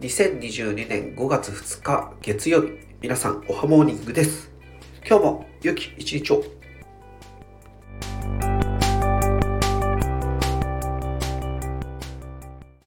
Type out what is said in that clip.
2022年5月2日月曜日、皆さんおはモーニングです。今日も良き一日を